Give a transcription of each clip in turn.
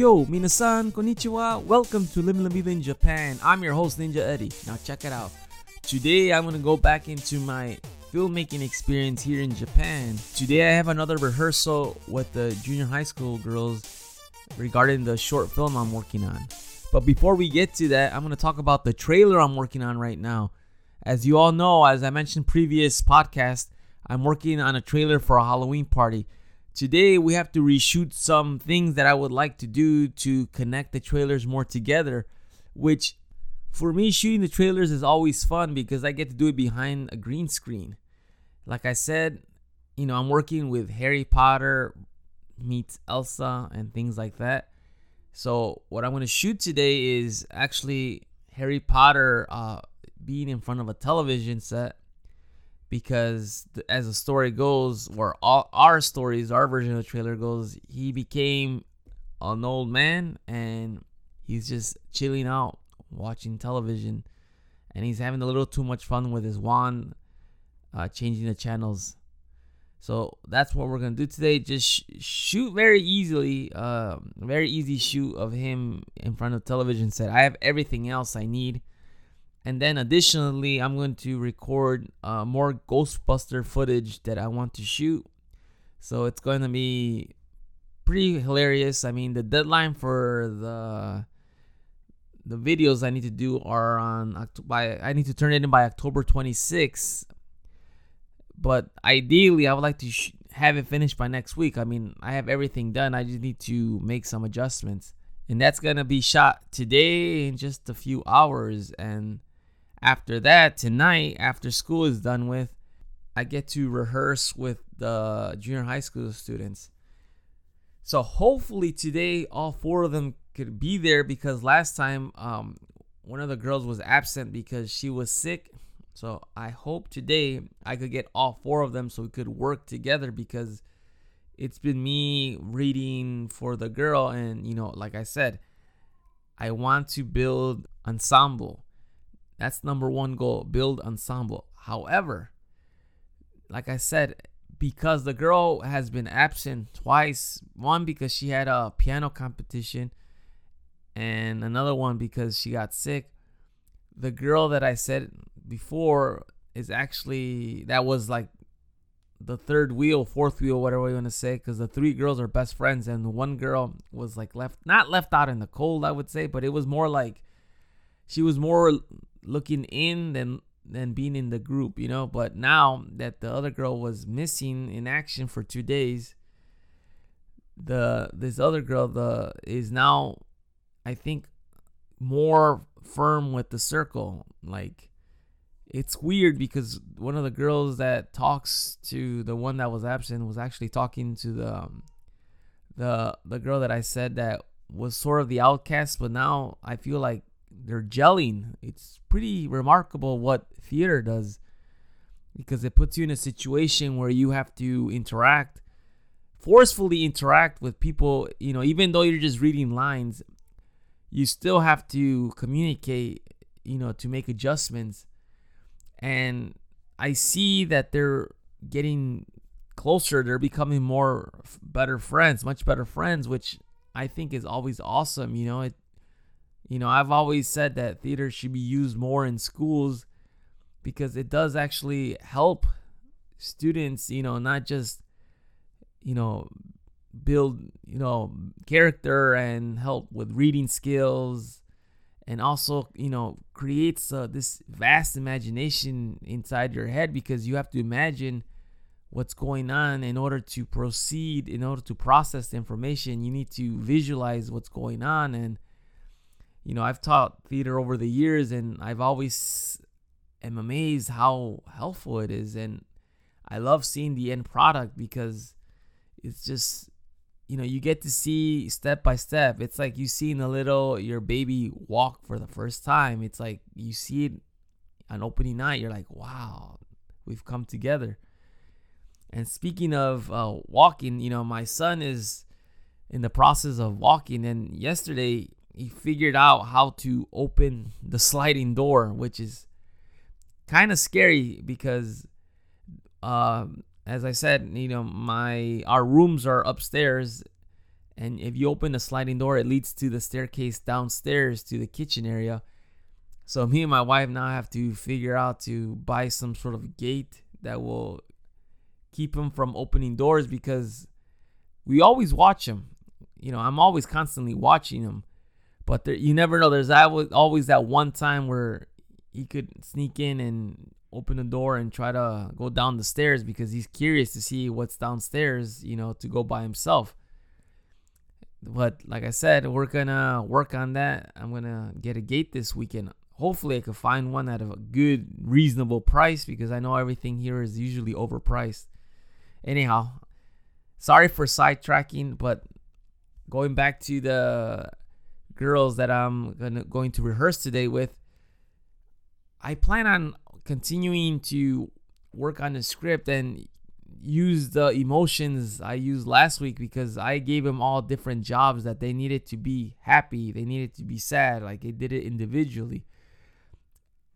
Yo, minasan, konnichiwa. Welcome to Living La Vida in Japan. I'm your host, Ninja Eddie. Now, check it out. Today, I'm gonna go back into my filmmaking experience here in Japan. Today, I have another rehearsal with the junior high school girls regarding the short film I'm working on. But before we get to that, I'm gonna talk about the trailer I'm working on right now. As you all know, as I mentioned previous podcast, I'm working on a trailer for a Halloween party. Today we have to reshoot some things that I would like to do to connect the trailers more together, which for me shooting the trailers is always fun because I get to do it behind a green screen. Like I said, you know, I'm working with Harry Potter meets Elsa and things like that. So what I'm going to shoot today is actually Harry Potter uh, being in front of a television set because as the story goes, or all our stories, our version of the trailer goes, he became an old man and he's just chilling out, watching television, and he's having a little too much fun with his wand, uh, changing the channels. So that's what we're gonna do today. Just sh- shoot very easily, uh, very easy shoot of him in front of television set. I have everything else I need and then additionally, I'm going to record uh, more Ghostbuster footage that I want to shoot. So it's going to be pretty hilarious. I mean, the deadline for the the videos I need to do are on by I need to turn it in by October 26th. But ideally, I would like to sh- have it finished by next week. I mean, I have everything done. I just need to make some adjustments. And that's going to be shot today in just a few hours and after that, tonight, after school is done with, I get to rehearse with the junior high school students. So hopefully today, all four of them could be there because last time, um, one of the girls was absent because she was sick. So I hope today I could get all four of them so we could work together because it's been me reading for the girl and you know like I said I want to build ensemble that's number one goal build ensemble. However, like I said, because the girl has been absent twice one because she had a piano competition, and another one because she got sick. The girl that I said before is actually that was like the third wheel, fourth wheel, whatever you want to say, because the three girls are best friends, and the one girl was like left, not left out in the cold, I would say, but it was more like she was more looking in than than being in the group, you know. But now that the other girl was missing in action for two days, the this other girl the is now, I think, more firm with the circle. Like, it's weird because one of the girls that talks to the one that was absent was actually talking to the um, the the girl that I said that was sort of the outcast, but now I feel like they're gelling. It's pretty remarkable what theater does because it puts you in a situation where you have to interact forcefully interact with people you know even though you're just reading lines you still have to communicate you know to make adjustments. And i see that they're getting closer. They're becoming more better friends much better friends which i think is always awesome you know? It you know, I've always said that theater should be used more in schools because it does actually help students, you know, not just, you know, build, you know, character and help with reading skills and also, you know, creates uh, this vast imagination inside your head because you have to imagine what's going on. In order to proceed, in order to process the information, you need to visualize what's going on and you know, I've taught theater over the years and I've always am amazed how helpful it is and I love seeing the end product because it's just you know, you get to see step by step. It's like you seeing a little your baby walk for the first time. It's like you see it on opening night, you're like, "Wow, we've come together." And speaking of uh, walking, you know, my son is in the process of walking and yesterday he figured out how to open the sliding door, which is kind of scary because, uh, as I said, you know, my our rooms are upstairs, and if you open the sliding door, it leads to the staircase downstairs to the kitchen area. So me and my wife now have to figure out to buy some sort of gate that will keep him from opening doors because we always watch him. You know, I'm always constantly watching him, but there, you never know. There's always that one time where he could sneak in and open the door and try to go down the stairs because he's curious to see what's downstairs, you know, to go by himself. But like I said, we're gonna work on that. I'm gonna get a gate this weekend. Hopefully, I could find one at a good, reasonable price because I know everything here is usually overpriced. Anyhow, sorry for sidetracking, but going back to the girls that I'm gonna, going to rehearse today with, I plan on continuing to work on the script and use the emotions I used last week because I gave them all different jobs that they needed to be happy, they needed to be sad, like they did it individually.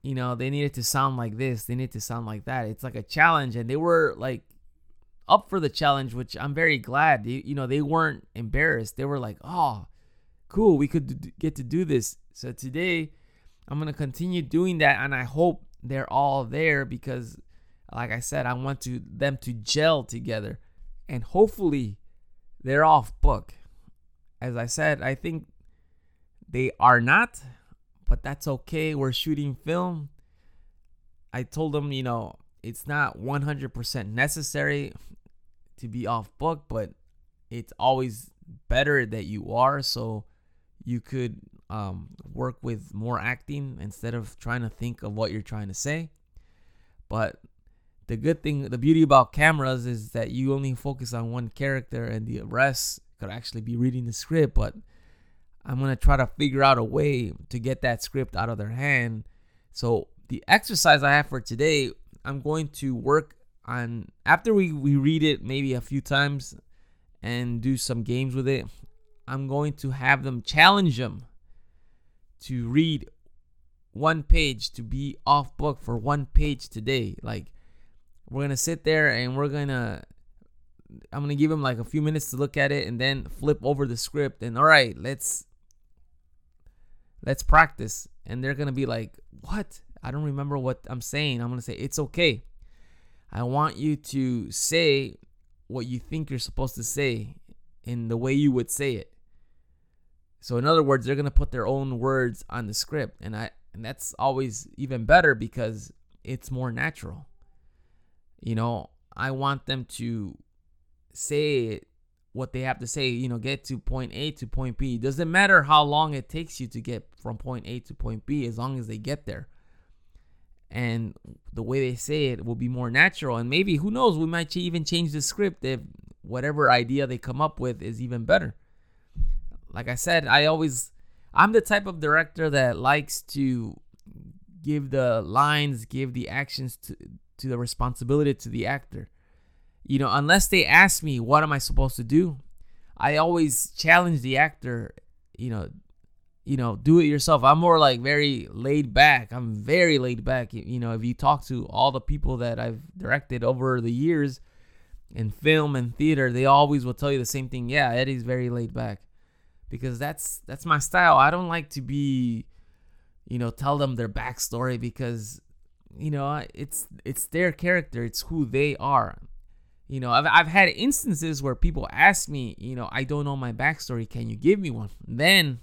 You know, they needed to sound like this, they needed to sound like that. It's like a challenge, and they were like up for the challenge, which I'm very glad. You, you know, they weren't embarrassed. They were like, oh, cool, we could get to do this. So today, I'm going to continue doing that, and I hope they're all there because like I said, I want to them to gel together and hopefully they're off book. As I said, I think they are not, but that's okay. We're shooting film. I told them, you know, it's not 100% necessary to be off book, but it's always better that you are so you could um, work with more acting instead of trying to think of what you're trying to say. But the good thing, the beauty about cameras is that you only focus on one character and the rest could actually be reading the script. But I'm going to try to figure out a way to get that script out of their hand. So the exercise I have for today, I'm going to work on after we, we read it maybe a few times and do some games with it. I'm going to have them challenge them to read one page to be off book for one page today. Like we're gonna sit there and we're gonna I'm gonna give them like a few minutes to look at it and then flip over the script and all right, let's let's practice. And they're gonna be like, What? I don't remember what I'm saying. I'm gonna say, It's okay. I want you to say what you think you're supposed to say in the way you would say it. So in other words, they're gonna put their own words on the script, and I and that's always even better because it's more natural. You know, I want them to say what they have to say, you know, get to point A to point B. Doesn't matter how long it takes you to get from point A to point B as long as they get there. And the way they say it will be more natural. And maybe, who knows, we might even change the script if whatever idea they come up with is even better. Like I said, I always, I'm the type of director that likes to give the lines, give the actions to to the responsibility to the actor. You know, unless they ask me what am I supposed to do, I always challenge the actor, you know, you know, do it yourself. I'm more like very laid back. I'm very laid back. You know, if you talk to all the people that I've directed over the years in film and theater, they always will tell you the same thing. Yeah, Eddie's very laid back because that's that's my style. I don't like to be, you know, tell them their backstory because you know it's it's their character. It's who they are. You know I've, I've had instances where people ask me you know i don't know my backstory. Can you give me one? Then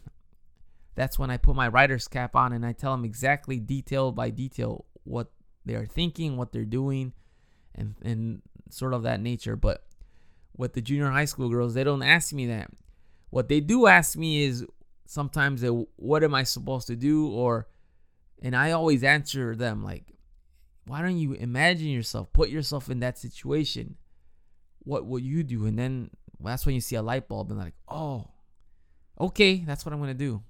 that's when i put my writer's cap on and i tell them exactly detail by detail what they're thinking what they're doing and and sort of that nature. But with the junior high school girls they don't ask me that what they do ask me is sometimes what am i supposed to do or and i always answer them like why don't you imagine yourself, put yourself in that situation? What would you do? And then that's when you see a light bulb and like, oh, okay, that's what I'm gonna do.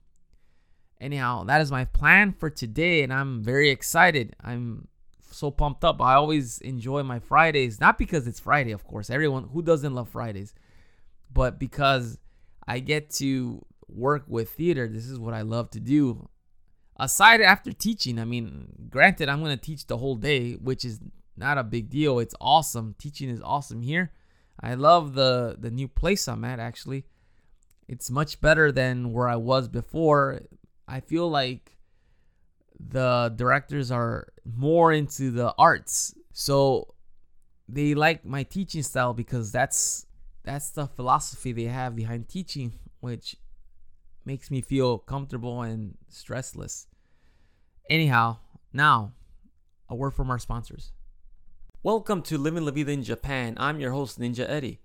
Anyhow, that is my plan for today, and I'm very excited. I'm so pumped up. I always enjoy my Fridays, not because it's Friday, of course. Everyone who doesn't love Fridays, but because I get to work with theater. This is what I love to do aside after teaching, I mean, granted, I'm going to teach the whole day, which is not a big deal. It's awesome. Teaching is awesome here. I love the the new place I'm at actually. It's much better than where I was before. I feel like the directors are more into the arts. So they like my teaching style because that's that's the philosophy they have behind teaching, which makes me feel comfortable and stressless. Anyhow, now a word from our sponsors. Welcome to Living La Vida in Japan. I'm your host, Ninja Eddie.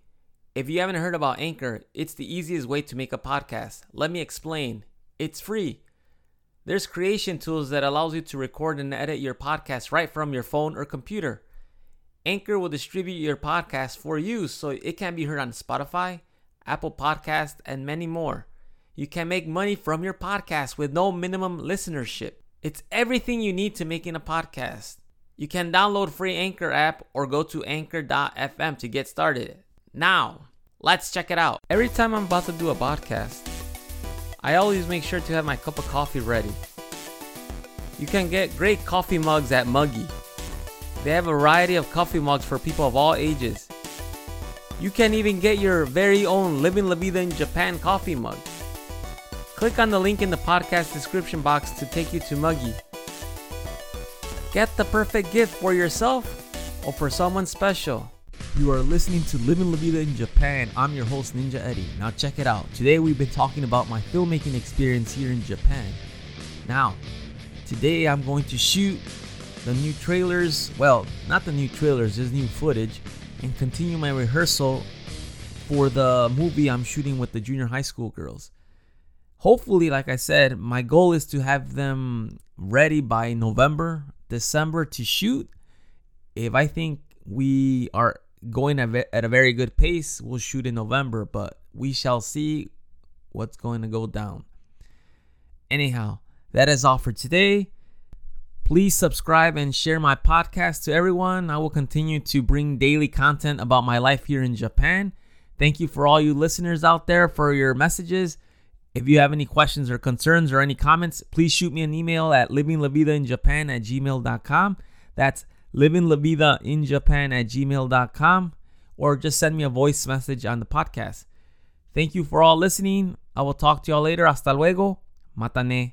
If you haven't heard about Anchor, it's the easiest way to make a podcast. Let me explain. It's free. There's creation tools that allows you to record and edit your podcast right from your phone or computer. Anchor will distribute your podcast for you so it can be heard on Spotify, Apple Podcast, and many more. You can make money from your podcast with no minimum listenership. It's everything you need to making a podcast. You can download free Anchor app or go to anchor.fm to get started. Now, let's check it out. Every time I'm about to do a podcast, I always make sure to have my cup of coffee ready. You can get great coffee mugs at Muggy. They have a variety of coffee mugs for people of all ages. You can even get your very own Living La Vida in Japan coffee mug. Click on the link in the podcast description box to take you to Muggy. Get the perfect gift for yourself or for someone special. You are listening to Living La Vida in Japan. I'm your host, Ninja Eddie. Now, check it out. Today, we've been talking about my filmmaking experience here in Japan. Now, today, I'm going to shoot the new trailers. Well, not the new trailers, just new footage, and continue my rehearsal for the movie I'm shooting with the junior high school girls. Hopefully, like I said, my goal is to have them ready by November, December to shoot. If I think we are going at a very good pace, we'll shoot in November, but we shall see what's going to go down. Anyhow, that is all for today. Please subscribe and share my podcast to everyone. I will continue to bring daily content about my life here in Japan. Thank you for all you listeners out there for your messages. If you have any questions or concerns or any comments, please shoot me an email at livinglavidainjapan at gmail.com. That's livinglavidainjapan at gmail.com. Or just send me a voice message on the podcast. Thank you for all listening. I will talk to y'all later. Hasta luego. Matane.